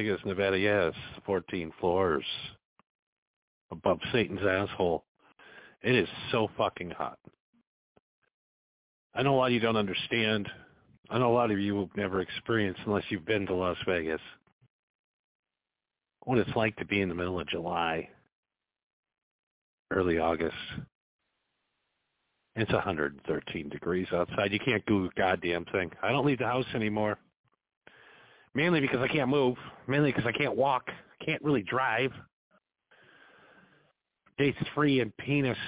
Vegas, Nevada. Yes, 14 floors above Satan's asshole. It is so fucking hot. I know a lot of you don't understand. I know a lot of you have never experienced, unless you've been to Las Vegas, what it's like to be in the middle of July, early August. It's 113 degrees outside. You can't do a goddamn thing. I don't leave the house anymore. Mainly because I can't move. Mainly because I can't walk. Can't really drive. day three and penis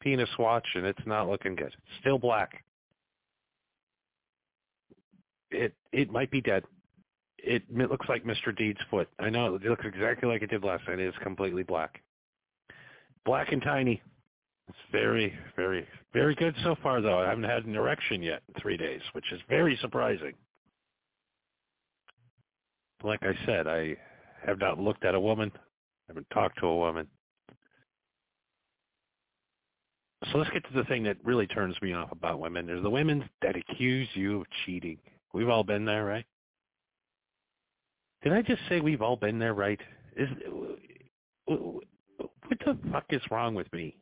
penis watch, and it's not looking good. Still black. It it might be dead. It, it looks like Mr. Deed's foot. I know it looks exactly like it did last night. It is completely black, black and tiny. It's very, very, very good so far, though. I haven't had an erection yet in three days, which is very surprising. Like I said, I have not looked at a woman. I haven't talked to a woman. So let's get to the thing that really turns me off about women. There's the women that accuse you of cheating. We've all been there, right? Did I just say we've all been there, right? Is what the fuck is wrong with me?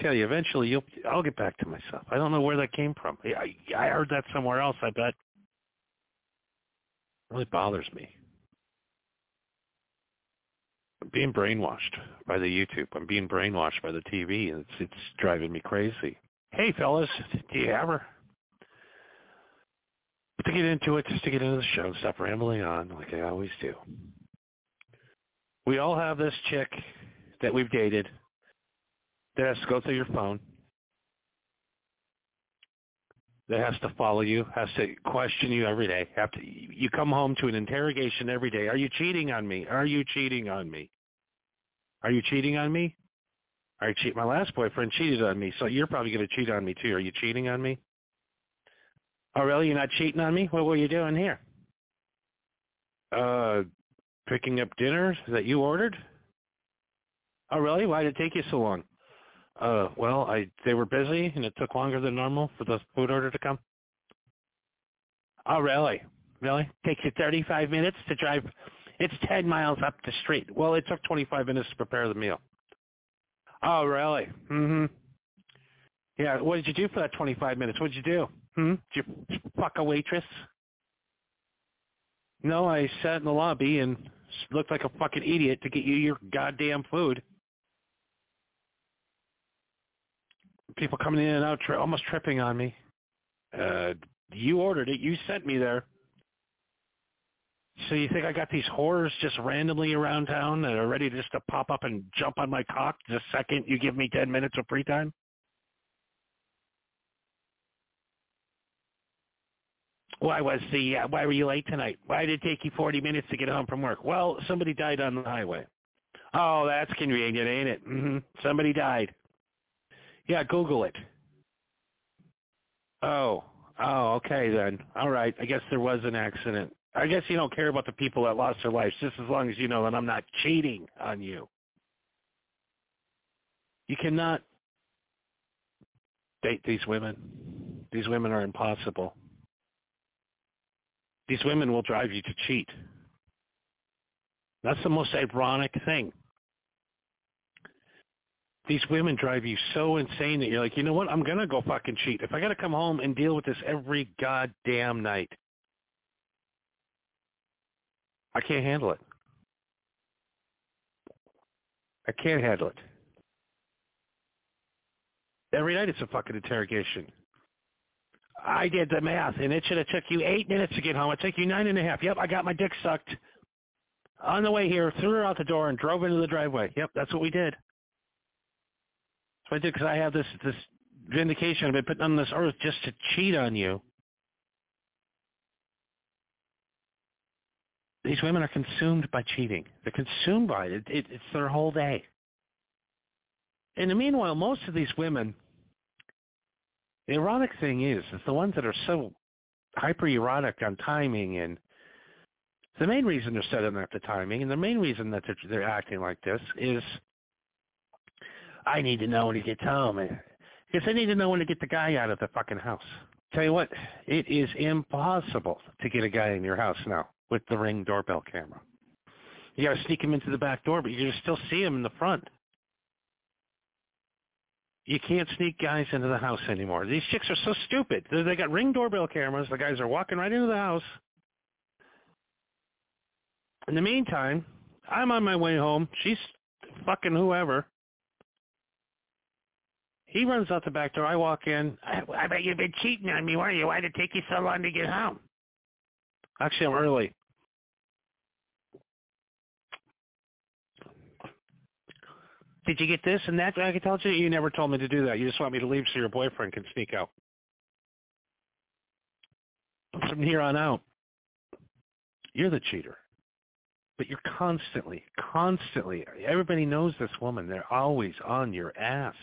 tell you, eventually you'll. I'll get back to myself. I don't know where that came from. I I heard that somewhere else. I bet. Really bothers me. I'm being brainwashed by the YouTube. I'm being brainwashed by the TV, it's it's driving me crazy. Hey, fellas, do you ever? But to get into it, just to get into the show and stop rambling on like I always do. We all have this chick that we've dated that has to go through your phone, that has to follow you, has to question you every day. Have to you come home to an interrogation every day. Are you cheating on me? Are you cheating on me? Are you cheating on me? You cheat? My last boyfriend cheated on me, so you're probably going to cheat on me too. Are you cheating on me? Oh, really? You're not cheating on me? What were you doing here? Uh, picking up dinner that you ordered. Oh, really? Why did it take you so long? Uh, well, I they were busy and it took longer than normal for the food order to come. Oh, really? Really? Takes you 35 minutes to drive. It's 10 miles up the street. Well, it took 25 minutes to prepare the meal. Oh, really? Mm-hmm. Yeah, what did you do for that 25 minutes? What did you do? Hmm? Did you fuck a waitress? No, I sat in the lobby and looked like a fucking idiot to get you your goddamn food. People coming in and out, tri- almost tripping on me. Uh, you ordered it. You sent me there. So you think I got these whores just randomly around town that are ready just to pop up and jump on my cock the second you give me 10 minutes of free time? Why was the uh, why were you late tonight? Why did it take you 40 minutes to get home from work? Well, somebody died on the highway. Oh, that's convenient, ain't it? Mm-hmm. Somebody died. Yeah, Google it. Oh, oh, okay then. All right. I guess there was an accident. I guess you don't care about the people that lost their lives, just as long as you know that I'm not cheating on you. You cannot date these women. These women are impossible. These women will drive you to cheat. That's the most ironic thing these women drive you so insane that you're like, you know what? I'm gonna go fucking cheat. If I gotta come home and deal with this every goddamn night, I can't handle it. I can't handle it. Every night it's a fucking interrogation. I did the math, and it should have took you eight minutes to get home. It took you nine and a half. Yep, I got my dick sucked on the way here, threw her out the door, and drove into the driveway. Yep, that's what we did. So I did because I have this this vindication. I've been put on this earth just to cheat on you. These women are consumed by cheating. They're consumed by it. it it's their whole day. In the meanwhile, most of these women, the ironic thing is, is the ones that are so hyper erotic on timing and the main reason they're setting up the timing and the main reason that they're, they're acting like this is I need to know when he gets home. Because I need to know when to get the guy out of the fucking house. Tell you what, it is impossible to get a guy in your house now with the ring doorbell camera. You got to sneak him into the back door, but you can still see him in the front. You can't sneak guys into the house anymore. These chicks are so stupid. They got ring doorbell cameras. The guys are walking right into the house. In the meantime, I'm on my way home. She's fucking whoever. He runs out the back door. I walk in. I, I bet you've been cheating on me, weren't you? Why did it take you so long to get home? Actually, I'm early. Did you get this and that? I can tell you you never told me to do that. You just want me to leave so your boyfriend can sneak out. From here on out, you're the cheater. But you're constantly, constantly, everybody knows this woman. They're always on your ass.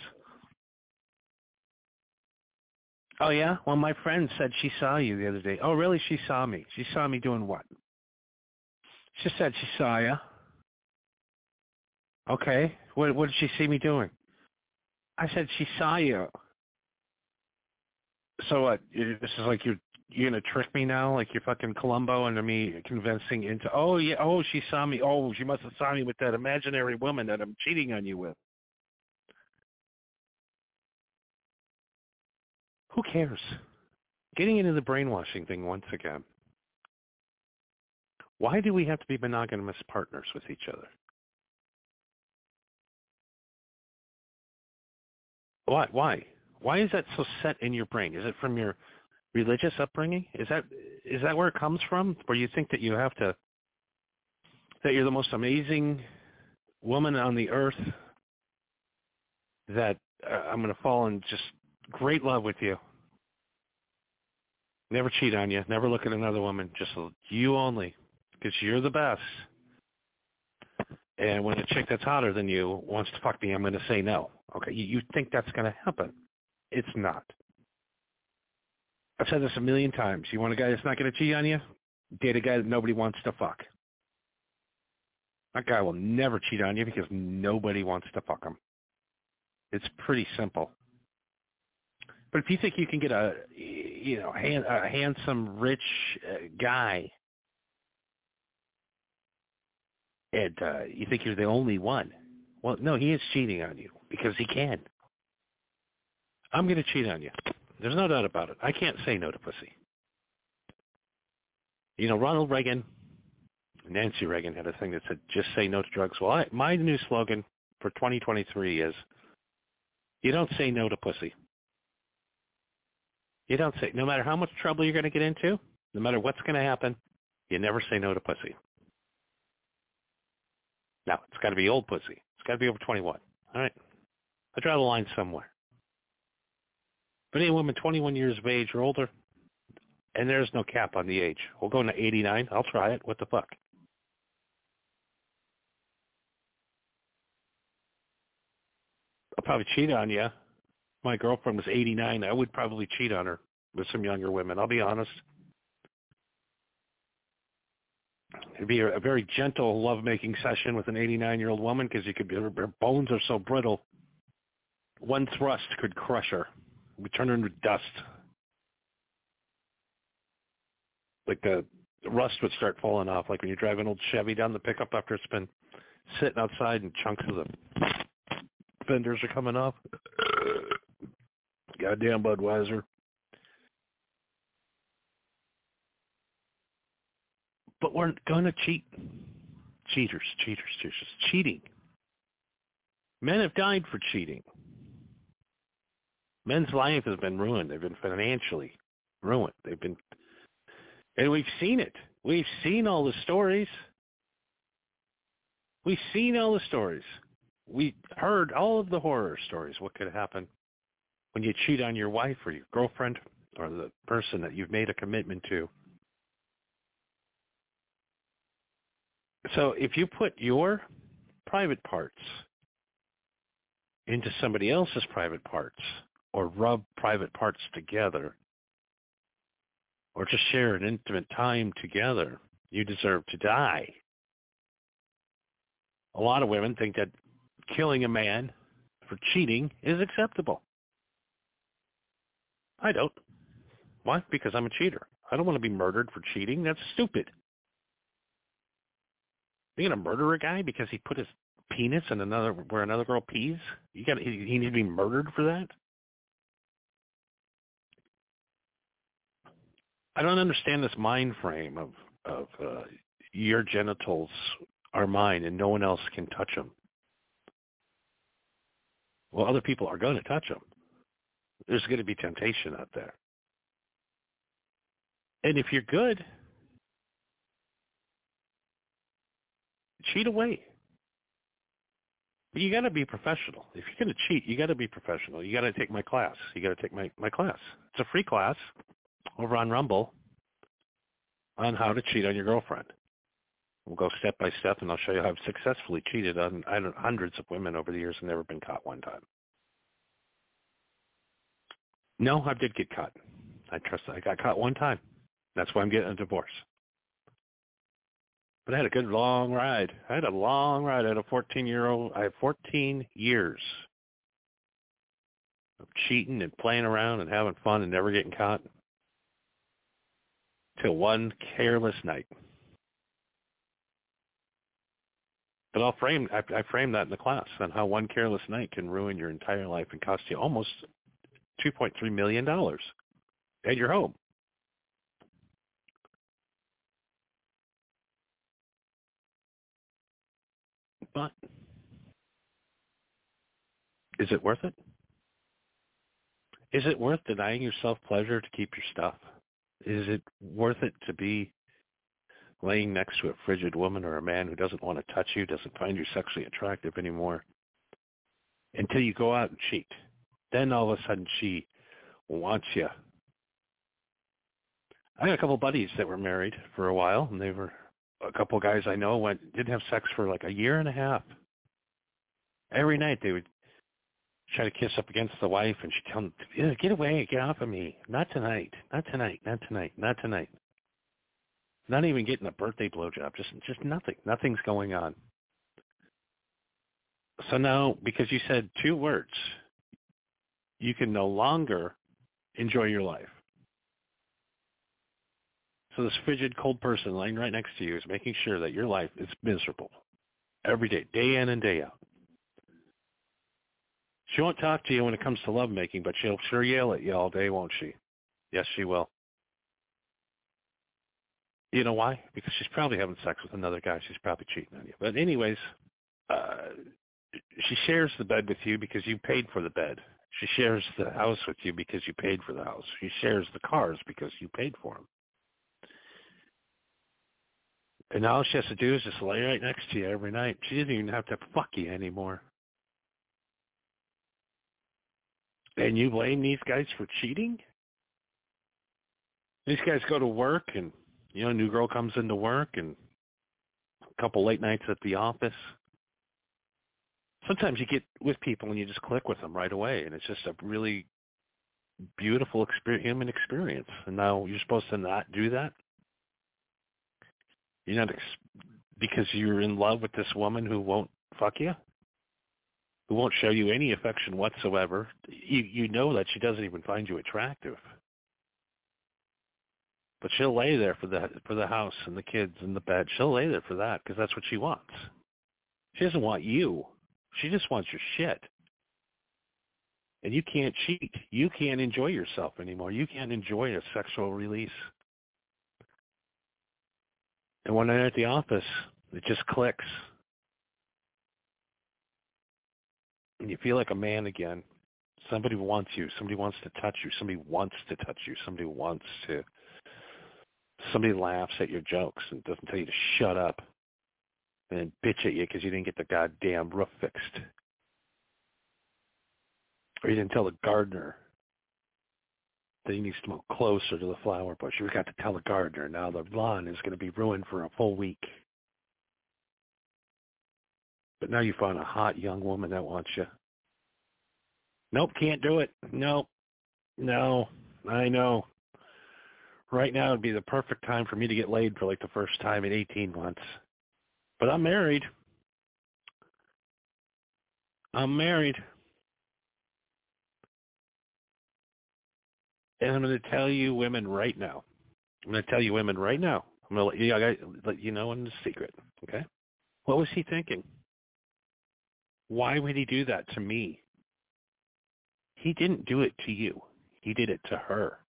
Oh, yeah? Well, my friend said she saw you the other day. Oh, really? She saw me. She saw me doing what? She said she saw you. Okay. What, what did she see me doing? I said she saw you. So what? This is like you're you're gonna trick me now, like you're fucking Columbo and me convincing into. Oh yeah. Oh, she saw me. Oh, she must have saw me with that imaginary woman that I'm cheating on you with. Who cares? Getting into the brainwashing thing once again. Why do we have to be monogamous partners with each other? Why? Why? Why is that so set in your brain? Is it from your religious upbringing? Is that is that where it comes from? Where you think that you have to that you're the most amazing woman on the earth that uh, I'm going to fall in just great love with you. Never cheat on you. Never look at another woman. Just you only, because you're the best. And when a chick that's hotter than you wants to fuck me, I'm going to say no. Okay, you, you think that's going to happen. It's not. I've said this a million times. You want a guy that's not going to cheat on you? Date a guy that nobody wants to fuck. That guy will never cheat on you because nobody wants to fuck him. It's pretty simple. But if you think you can get a, you know, a handsome, rich uh, guy, and uh, you think you're the only one, well, no, he is cheating on you because he can. I'm going to cheat on you. There's no doubt about it. I can't say no to pussy. You know, Ronald Reagan, Nancy Reagan had a thing that said, just say no to drugs. Well, I, my new slogan for 2023 is, you don't say no to pussy. You don't say, no matter how much trouble you're going to get into, no matter what's going to happen, you never say no to pussy. Now, it's got to be old pussy. It's got to be over 21. All right. I draw the line somewhere. But any woman 21 years of age or older, and there's no cap on the age. We'll go to 89. I'll try it. What the fuck? I'll probably cheat on you. My girlfriend was 89. I would probably cheat on her with some younger women. I'll be honest. It'd be a, a very gentle lovemaking session with an 89-year-old woman because you could be, her bones are so brittle. One thrust could crush her. We turn her into dust. Like the rust would start falling off, like when you drive an old Chevy down the pickup after it's been sitting outside and chunks of the fenders are coming off. Goddamn Budweiser. But we're going to cheat. Cheaters, cheaters, cheaters. Cheating. Men have died for cheating. Men's life has been ruined. They've been financially ruined. They've been, and we've seen it. We've seen all the stories. We've seen all the stories. We heard all of the horror stories. What could happen when you cheat on your wife or your girlfriend or the person that you've made a commitment to? So if you put your private parts into somebody else's private parts or rub private parts together or just share an intimate time together, you deserve to die. A lot of women think that killing a man for cheating is acceptable. I don't. Why? Because I'm a cheater. I don't want to be murdered for cheating. That's stupid. You're gonna murder a guy because he put his penis in another where another girl pees? You got he, he need to be murdered for that? I don't understand this mind frame of of uh, your genitals are mine and no one else can touch them. Well, other people are going to touch them. There's going to be temptation out there. And if you're good, cheat away. But you got to be professional. If you're going to cheat, you got to be professional. You got to take my class. You got to take my my class. It's a free class over on Rumble on how to cheat on your girlfriend. We'll go step by step, and I'll show you how I've successfully cheated on hundreds of women over the years and never been caught one time. No, I did get caught. I trust. I got caught one time. That's why I'm getting a divorce. But I had a good long ride. I had a long ride. I had a 14 year old. I had 14 years of cheating and playing around and having fun and never getting caught. Till one careless night. But I'll frame. I, I frame that in the class on how one careless night can ruin your entire life and cost you almost 2.3 million dollars at your home. But is it worth it? Is it worth denying yourself pleasure to keep your stuff? Is it worth it to be laying next to a frigid woman or a man who doesn't want to touch you, doesn't find you sexually attractive anymore, until you go out and cheat? Then all of a sudden she wants you. I had a couple buddies that were married for a while, and they were a couple guys I know went didn't have sex for like a year and a half. Every night they would try to kiss up against the wife, and she'd tell them, "Get away, get off of me! Not tonight, not tonight, not tonight, not tonight." Not even getting a birthday blowjob, just just nothing. Nothing's going on. So now, because you said two words, you can no longer enjoy your life. So this frigid, cold person laying right next to you is making sure that your life is miserable every day, day in and day out. She won't talk to you when it comes to lovemaking, but she'll sure yell at you all day, won't she? Yes, she will. You know why? Because she's probably having sex with another guy. She's probably cheating on you. But anyways, uh, she shares the bed with you because you paid for the bed. She shares the house with you because you paid for the house. She shares the cars because you paid for them. And all she has to do is just lay right next to you every night. She doesn't even have to fuck you anymore. And you blame these guys for cheating? These guys go to work and, you know, a new girl comes into work and a couple late nights at the office. Sometimes you get with people and you just click with them right away and it's just a really beautiful experience, human experience. And now you're supposed to not do that? You're not ex- because you're in love with this woman who won't fuck you, who won't show you any affection whatsoever. You you know that she doesn't even find you attractive, but she'll lay there for the for the house and the kids and the bed. She'll lay there for that because that's what she wants. She doesn't want you. She just wants your shit. And you can't cheat. You can't enjoy yourself anymore. You can't enjoy a sexual release. And one night at the office, it just clicks. And you feel like a man again. Somebody wants you. Somebody wants to touch you. Somebody wants to touch you. Somebody wants to. Somebody laughs at your jokes and doesn't tell you to shut up and bitch at you because you didn't get the goddamn roof fixed. Or you didn't tell the gardener that he needs to move closer to the flower bush. We got to tell the gardener now the lawn is going to be ruined for a full week. But now you found a hot young woman that wants you. Nope, can't do it. Nope. No, I know. Right now would be the perfect time for me to get laid for like the first time in 18 months. But I'm married. I'm married. And I'm going to tell you women right now. I'm going to tell you women right now. I'm going to let you, I let you know in the secret. Okay? What was he thinking? Why would he do that to me? He didn't do it to you. He did it to her.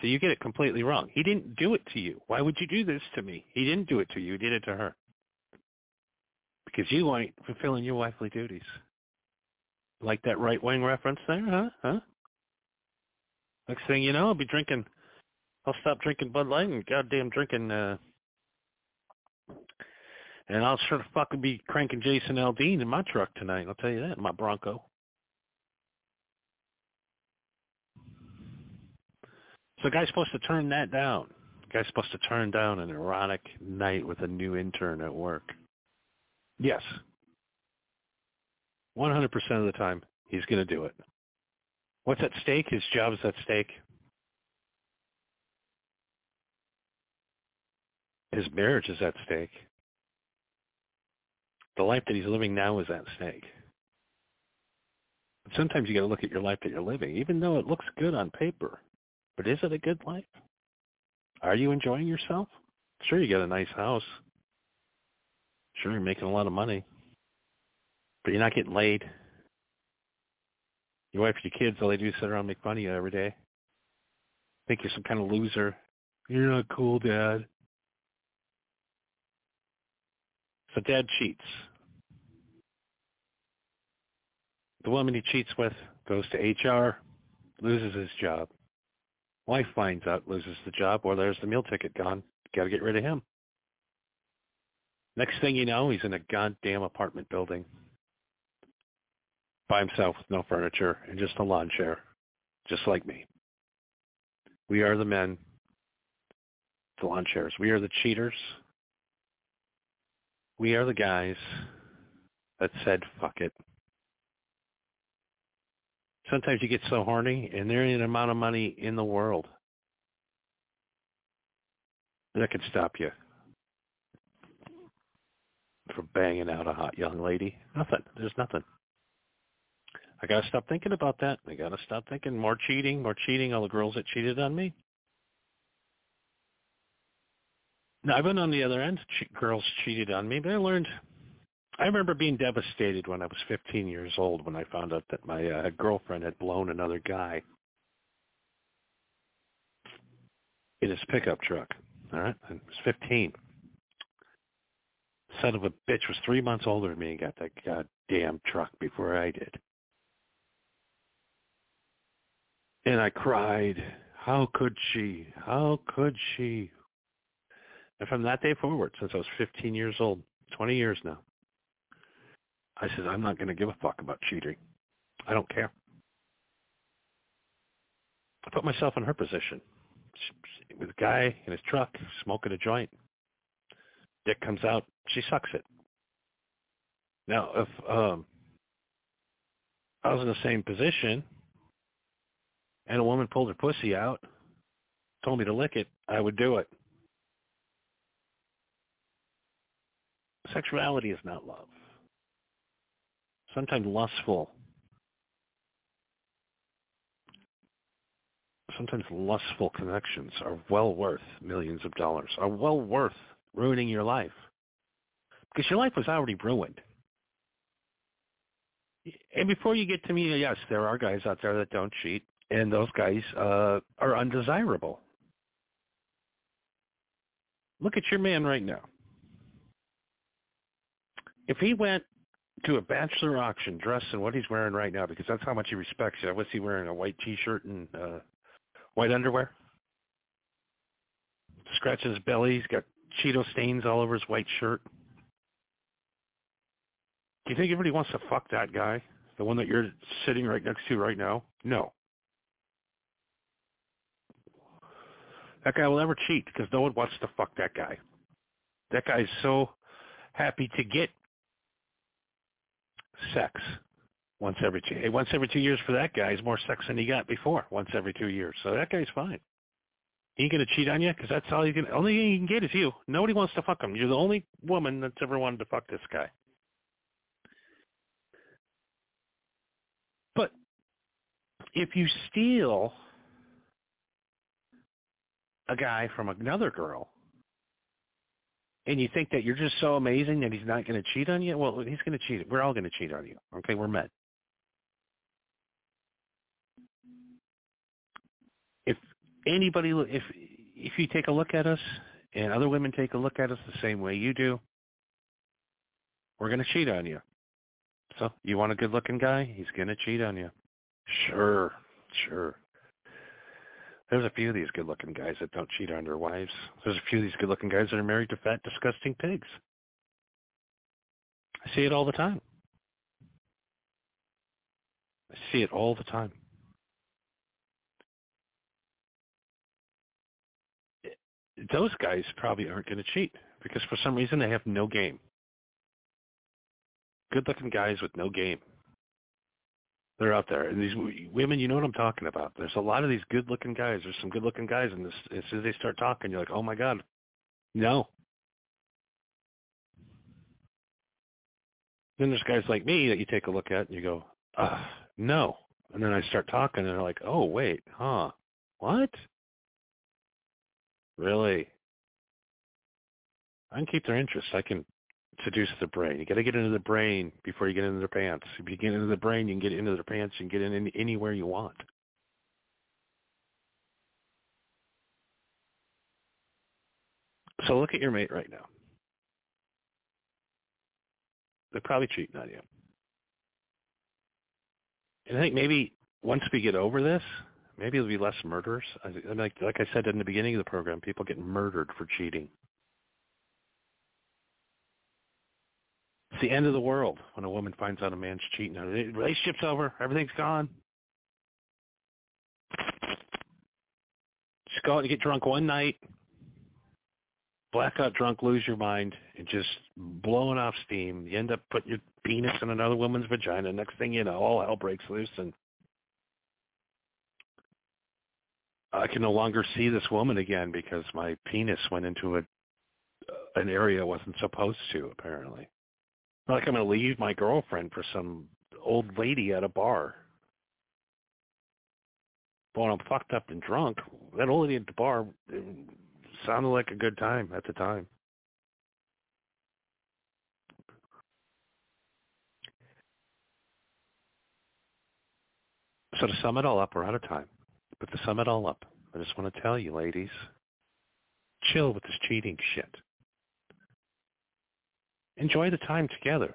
So you get it completely wrong. He didn't do it to you. Why would you do this to me? He didn't do it to you. He did it to her. Because you ain't fulfilling your wifely duties. Like that right wing reference there, huh? Huh? Next thing you know, I'll be drinking. I'll stop drinking Bud Light and goddamn drinking uh, And I'll sure fucking be cranking Jason Aldean in my truck tonight. I'll tell you that, in my Bronco. So the guy's supposed to turn that down. The guy's supposed to turn down an erotic night with a new intern at work. Yes. 100% of the time, he's going to do it. What's at stake? His job is at stake. His marriage is at stake. The life that he's living now is at stake. Sometimes you got to look at your life that you're living, even though it looks good on paper. But is it a good life? Are you enjoying yourself? Sure, you got a nice house. Sure, you're making a lot of money. But you're not getting laid. Your wife and your kids, all they do is sit around and make fun of you every day. Think you're some kind of loser. You're not cool, Dad. So dad cheats. The woman he cheats with goes to HR, loses his job. Wife finds out, loses the job, or there's the meal ticket gone. Got to get rid of him. Next thing you know, he's in a goddamn apartment building by himself with no furniture and just a lawn chair, just like me. We are the men, the lawn chairs. We are the cheaters. We are the guys that said, fuck it. Sometimes you get so horny, and there ain't an amount of money in the world that could stop you from banging out a hot young lady. Nothing. There's nothing. I gotta stop thinking about that. I gotta stop thinking more cheating, more cheating. All the girls that cheated on me. Now I've been on the other end. Che- girls cheated on me, but I learned. I remember being devastated when I was 15 years old when I found out that my uh, girlfriend had blown another guy in his pickup truck. All right, I was 15. Son of a bitch was three months older than me and got that goddamn truck before I did. And I cried. How could she? How could she? And from that day forward, since I was 15 years old, 20 years now, I said, I'm not going to give a fuck about cheating. I don't care. I put myself in her position. With a guy in his truck smoking a joint. Dick comes out. She sucks it. Now, if um, I was in the same position and a woman pulled her pussy out, told me to lick it, I would do it. Sexuality is not love. Sometimes lustful. Sometimes lustful connections are well worth millions of dollars, are well worth ruining your life. Because your life was already ruined. And before you get to me, yes, there are guys out there that don't cheat, and those guys uh, are undesirable. Look at your man right now. If he went to a bachelor auction dressed in what he's wearing right now, because that's how much he respects you, what's he wearing? A white T-shirt and uh, white underwear? Scratching his belly. He's got Cheeto stains all over his white shirt. Do you think everybody wants to fuck that guy? The one that you're sitting right next to right now? No. That guy will never cheat because no one wants to fuck that guy. That guy's so happy to get sex once every two Hey, once every two years for that guy is more sex than he got before once every two years. So that guy's fine. He ain't gonna cheat on you because that's all he can. Only thing can get is you. Nobody wants to fuck him. You're the only woman that's ever wanted to fuck this guy. But if you steal a guy from another girl and you think that you're just so amazing that he's not going to cheat on you, well, he's going to cheat. We're all going to cheat on you. Okay, we're men. If anybody, if if you take a look at us and other women take a look at us the same way you do, we're going to cheat on you. So you want a good-looking guy? He's going to cheat on you. Sure, sure. There's a few of these good-looking guys that don't cheat on their wives. There's a few of these good-looking guys that are married to fat, disgusting pigs. I see it all the time. I see it all the time. Those guys probably aren't going to cheat because for some reason they have no game. Good-looking guys with no game. They're out there, and these women, you know what I'm talking about. There's a lot of these good-looking guys. There's some good-looking guys, and as soon as they start talking, you're like, oh my god, no. Then there's guys like me that you take a look at and you go, uh, no. And then I start talking, and they're like, oh wait, huh, what? Really? I can keep their interest. I can seduce their brain. You got to get into the brain before you get into their pants. If you get into the brain, you can get into their pants. You can get in anywhere you want. So look at your mate right now. They're probably cheating on you. And I think maybe once we get over this, maybe there'll be less murders. I, like, like I said in the beginning of the program, people get murdered for cheating. It's the end of the world when a woman finds out a man's cheating. Relationship's over. Everything's gone. Just go out and get drunk one night, blackout drunk, lose your mind, and just blowing off steam. You end up putting your penis in another woman's vagina. Next thing you know, all hell breaks loose, and I can no longer see this woman again because my penis went into a an area it wasn't supposed to. Apparently, like I'm going to leave my girlfriend for some old lady at a bar. But when I'm fucked up and drunk, that old lady at the bar sounded like a good time at the time. So to sum it all up, we're out of time. But to sum it all up, I just want to tell you, ladies, chill with this cheating shit. Enjoy the time together.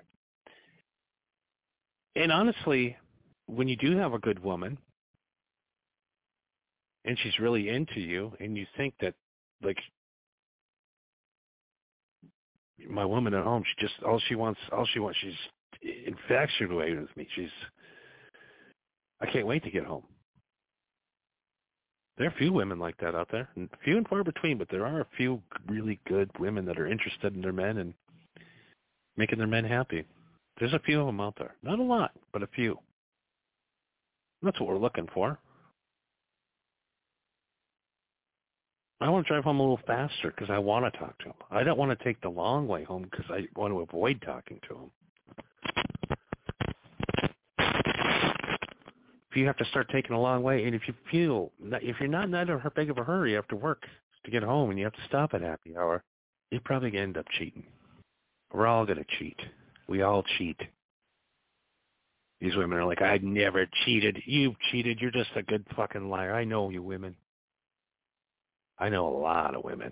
And honestly, when you do have a good woman and she's really into you and you think that like my woman at home, she just all she wants all she wants she's infatuated with me. She's I can't wait to get home. There are a few women like that out there, few and far between, but there are a few really good women that are interested in their men and making their men happy. There's a few of them out there. Not a lot, but a few. That's what we're looking for. I want to drive home a little faster because I want to talk to him. I don't want to take the long way home because I want to avoid talking to him. If you have to start taking a long way, and if you feel if you're not in that big of a hurry after work to get home, and you have to stop at happy hour, you're probably end up cheating. We're all gonna cheat. We all cheat. These women are like, I never cheated. You've cheated. You're just a good fucking liar. I know you women. I know a lot of women.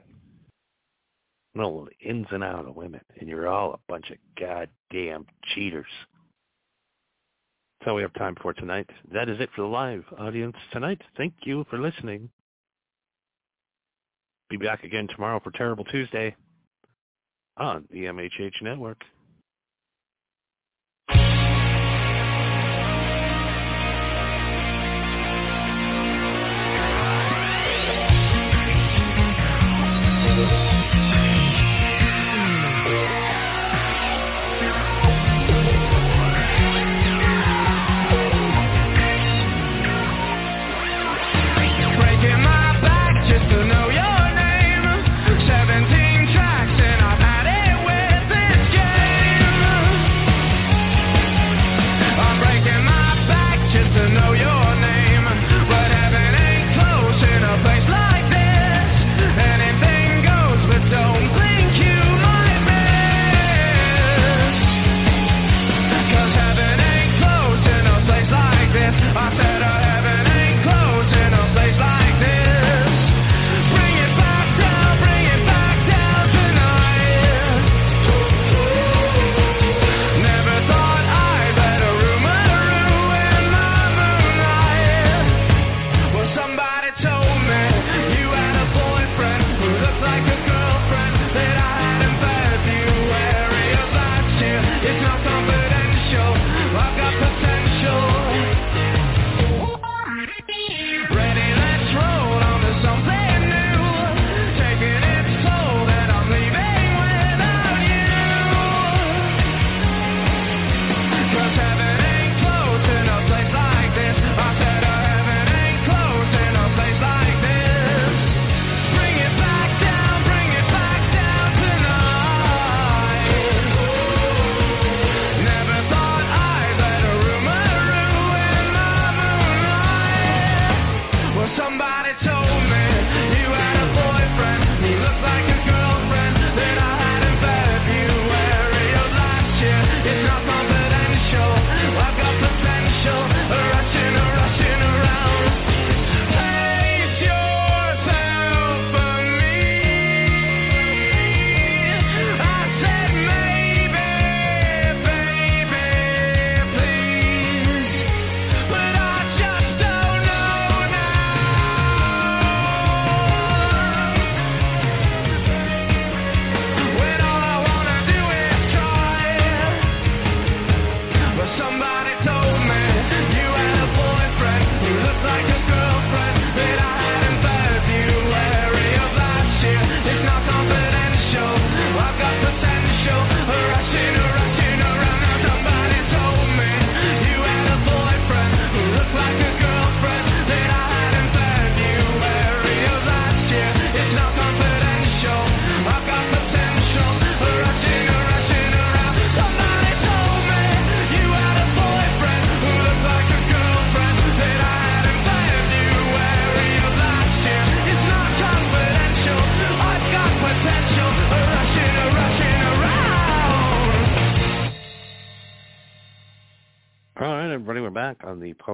I know the ins and outs of women, and you're all a bunch of goddamn cheaters. That's all we have time for tonight. That is it for the live audience tonight. Thank you for listening. Be back again tomorrow for Terrible Tuesday on the MHH Network.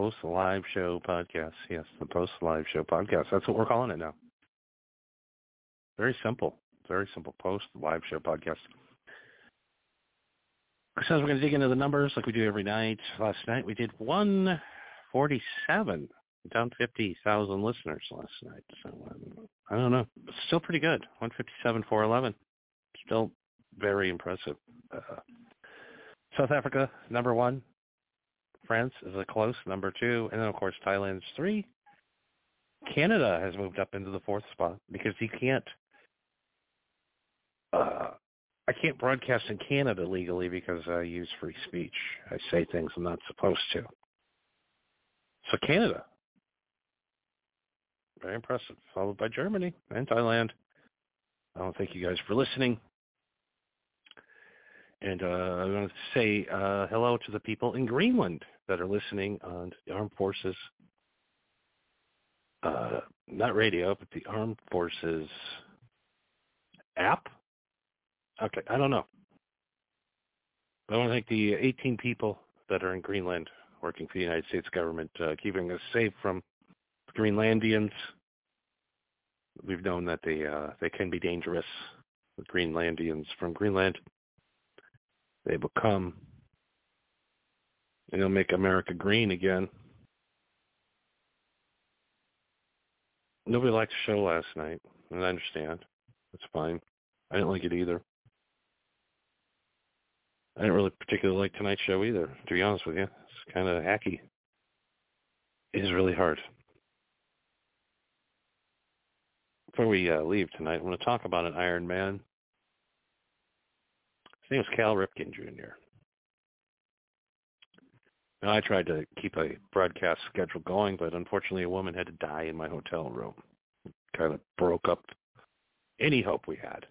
Post Live Show podcast. Yes, the Post Live Show podcast. That's what we're calling it now. Very simple. Very simple. Post Live Show podcast. So we're going to dig into the numbers like we do every night. Last night we did 147, down 50,000 listeners last night. So um, I don't know. Still pretty good. 157, 411. Still very impressive. Uh, South Africa, number one. France is a close number two. And then, of course, Thailand's three. Canada has moved up into the fourth spot because you can't uh, I can't broadcast in Canada legally because I use free speech. I say things I'm not supposed to. So Canada, very impressive, followed by Germany and Thailand. I don't thank you guys for listening. And uh, I want to say uh, hello to the people in Greenland that are listening on the Armed Forces, uh, not radio, but the Armed Forces app Okay, I don't know. I want to thank the 18 people that are in Greenland working for the United States government, uh, keeping us safe from Greenlandians. We've known that they uh, they can be dangerous. The Greenlandians from Greenland, they become, and they'll make America green again. Nobody liked the show last night, and I understand. That's fine. I didn't like it either. I didn't really particularly like tonight's show either, to be honest with you. It's kind of hacky. It is really hard. Before we uh, leave tonight, I want to talk about an Iron Man. His name is Cal Ripken Jr. Now, I tried to keep a broadcast schedule going, but unfortunately a woman had to die in my hotel room. It kind of broke up any hope we had.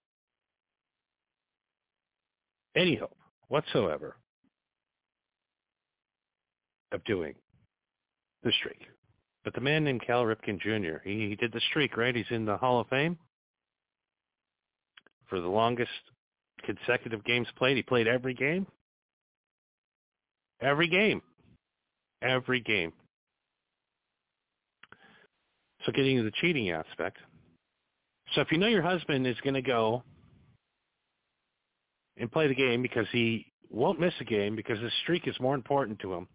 Any hope whatsoever of doing the streak. But the man named Cal Ripken Jr., he, he did the streak, right? He's in the Hall of Fame for the longest consecutive games played. He played every game. Every game. Every game. So getting to the cheating aspect. So if you know your husband is going to go and play the game because he won't miss a game because his streak is more important to him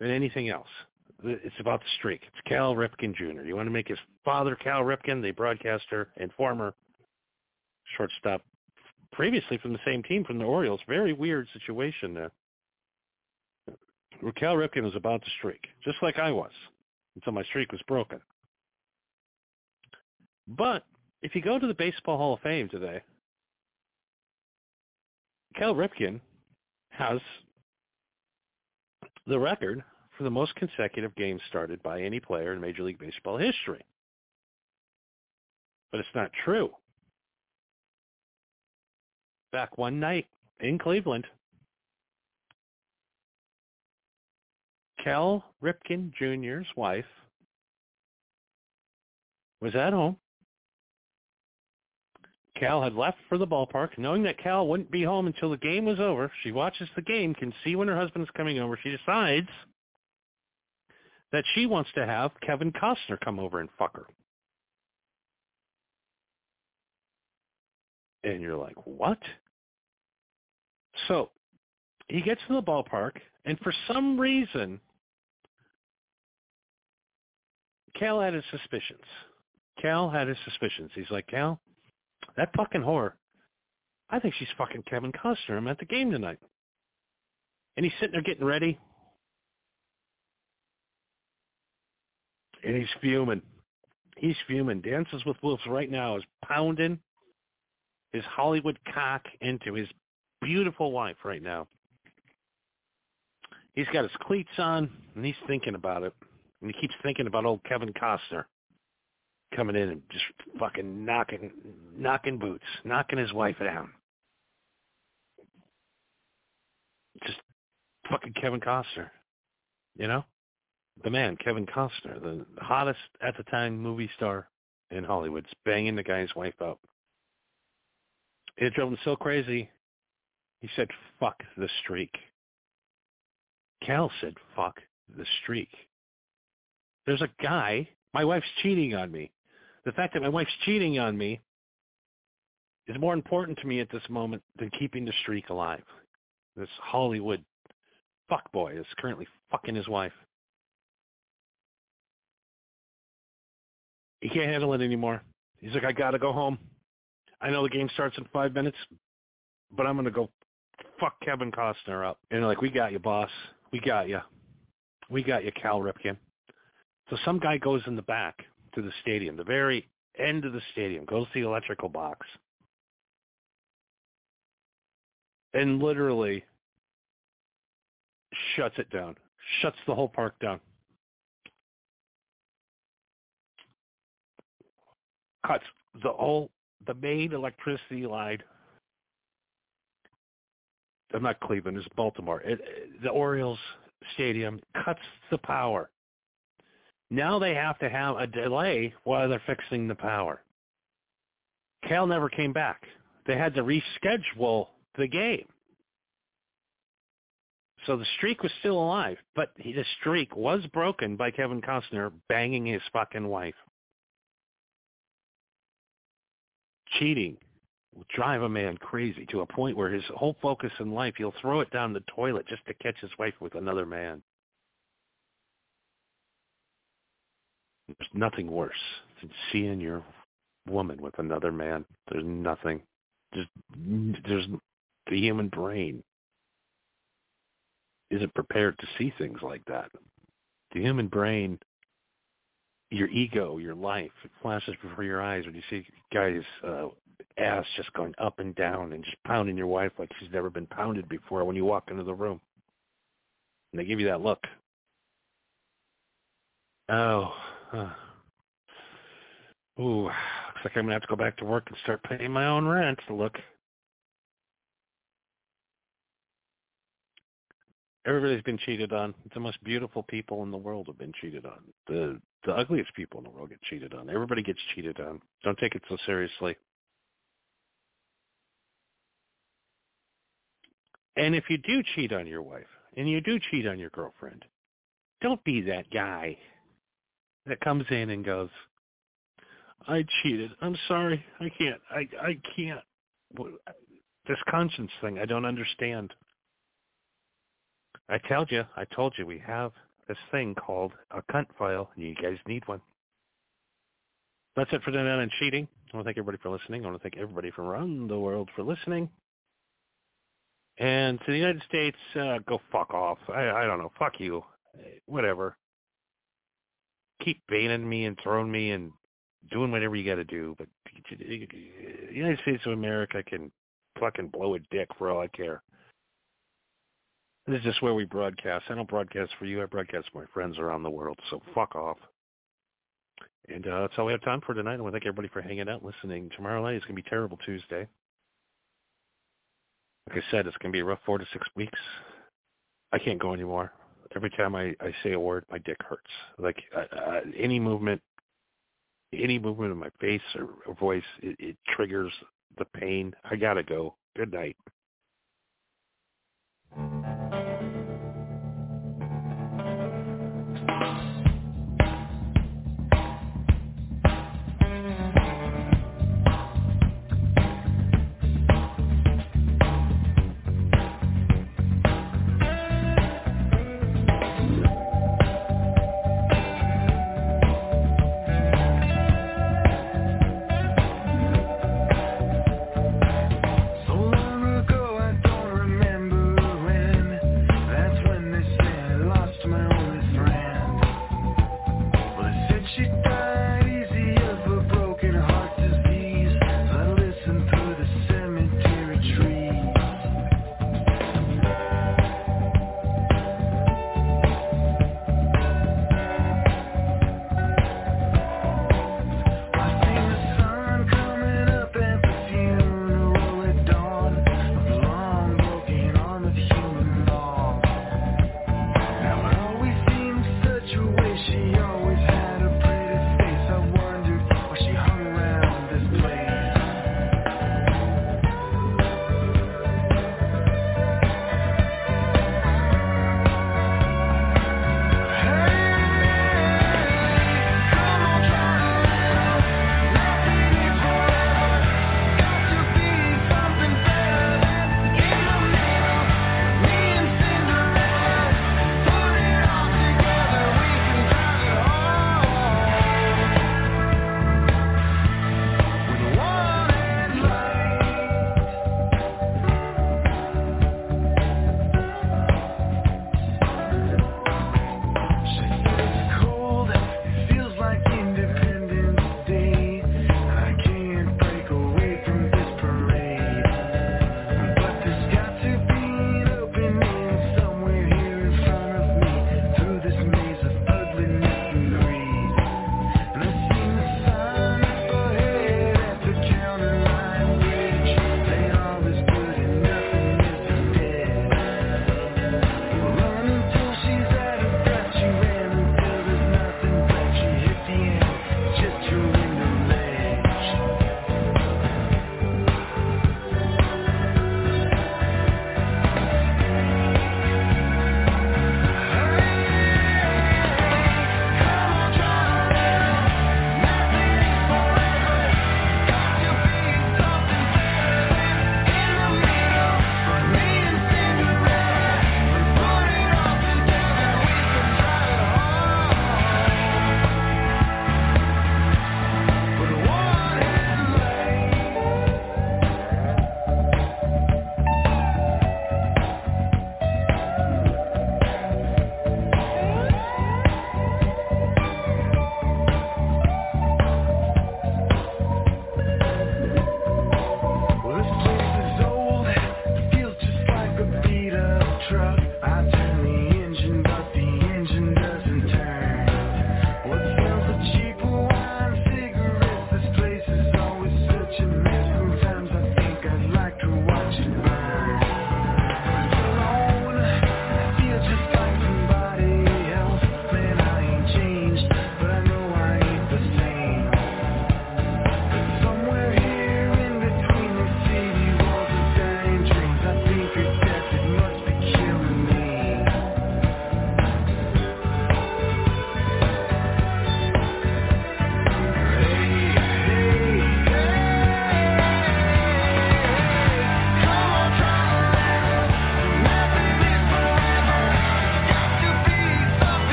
than anything else. It's about the streak. It's Cal Ripken Jr. You want to make his father Cal Ripken, the broadcaster and former shortstop, previously from the same team from the Orioles. Very weird situation there. Cal Ripken was about to streak, just like I was, until my streak was broken. But if you go to the Baseball Hall of Fame today, Cal Ripken has the record for the most consecutive games started by any player in Major League Baseball history. But it's not true. Back one night in Cleveland, Cal Ripken Jr.'s wife was at home Cal had left for the ballpark, knowing that Cal wouldn't be home until the game was over. She watches the game, can see when her husband is coming over. She decides that she wants to have Kevin Costner come over and fuck her. And you're like, what? So he gets to the ballpark, and for some reason, Cal had his suspicions. Cal had his suspicions. He's like, Cal, that fucking whore. I think she's fucking Kevin Costner. I'm at the game tonight. And he's sitting there getting ready. And he's fuming. He's fuming. Dances with Wolves right now is pounding his Hollywood cock into his beautiful wife right now. He's got his cleats on, and he's thinking about it. And he keeps thinking about old Kevin Costner coming in and just fucking knocking knocking boots, knocking his wife down. Just fucking Kevin Costner. You know? The man, Kevin Costner, the hottest at the time movie star in Hollywood, banging the guy's wife up. It drove him so crazy, he said, fuck the streak. Cal said, fuck the streak. There's a guy, my wife's cheating on me. The fact that my wife's cheating on me is more important to me at this moment than keeping the streak alive. This Hollywood fuckboy is currently fucking his wife. He can't handle it anymore. He's like, I gotta go home. I know the game starts in five minutes, but I'm gonna go fuck Kevin Costner up. And they're like, we got you, boss. We got you. We got you, Cal Ripken. So some guy goes in the back to the stadium, the very end of the stadium, goes to the electrical box, and literally shuts it down, shuts the whole park down. Cuts the whole, the main electricity line I'm not Cleveland, it's Baltimore. It, the Orioles stadium cuts the power. Now they have to have a delay while they're fixing the power. Cal never came back. They had to reschedule the game. So the streak was still alive, but the streak was broken by Kevin Costner banging his fucking wife. Cheating will drive a man crazy to a point where his whole focus in life, he'll throw it down the toilet just to catch his wife with another man. There's nothing worse than seeing your woman with another man. There's nothing. There's, there's the human brain isn't prepared to see things like that. The human brain, your ego, your life, it flashes before your eyes when you see guys' uh, ass just going up and down and just pounding your wife like she's never been pounded before when you walk into the room. And they give you that look. Oh, uh, ooh, looks like I'm gonna have to go back to work and start paying my own rent. Look, everybody's been cheated on. The most beautiful people in the world have been cheated on. The the ugliest people in the world get cheated on. Everybody gets cheated on. Don't take it so seriously. And if you do cheat on your wife and you do cheat on your girlfriend, don't be that guy that comes in and goes, I cheated. I'm sorry. I can't. I I can't. This conscience thing, I don't understand. I told you. I told you we have this thing called a cunt file, and you guys need one. That's it for tonight on cheating. I want to thank everybody for listening. I want to thank everybody from around the world for listening. And to the United States, uh, go fuck off. I, I don't know. Fuck you. Whatever. Keep banning me and throwing me and doing whatever you got to do. But the United States of America can fucking blow a dick for all I care. This is just where we broadcast. I don't broadcast for you. I broadcast for my friends around the world. So fuck off. And uh, that's all we have time for tonight. I want to thank everybody for hanging out, listening. Tomorrow night is going to be terrible Tuesday. Like I said, it's going to be a rough four to six weeks. I can't go anymore. Every time I, I say a word, my dick hurts. Like uh, uh, any movement, any movement of my face or, or voice, it, it triggers the pain. I got to go. Good night.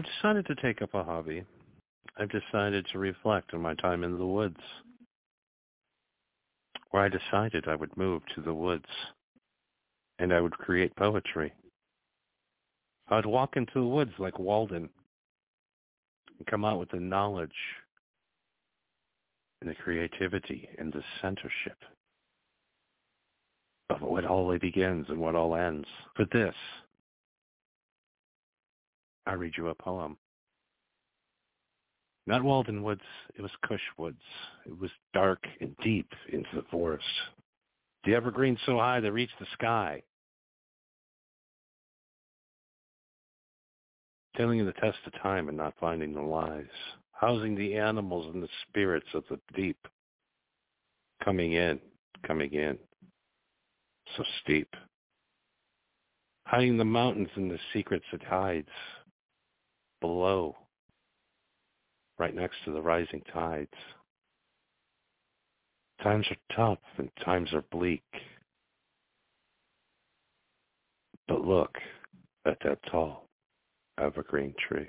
I've decided to take up a hobby. I've decided to reflect on my time in the woods, where I decided I would move to the woods and I would create poetry. I'd walk into the woods like Walden and come out with the knowledge and the creativity and the censorship of what all begins and what all ends. For this, I read you a poem. Not Walden Woods, it was Cush Woods. It was dark and deep into the forest. The evergreens so high they reached the sky. Telling in the test of time and not finding the lies. Housing the animals and the spirits of the deep. Coming in, coming in. So steep. Hiding the mountains and the secrets it hides. Below right next to the rising tides. Times are tough and times are bleak. But look at that tall evergreen tree.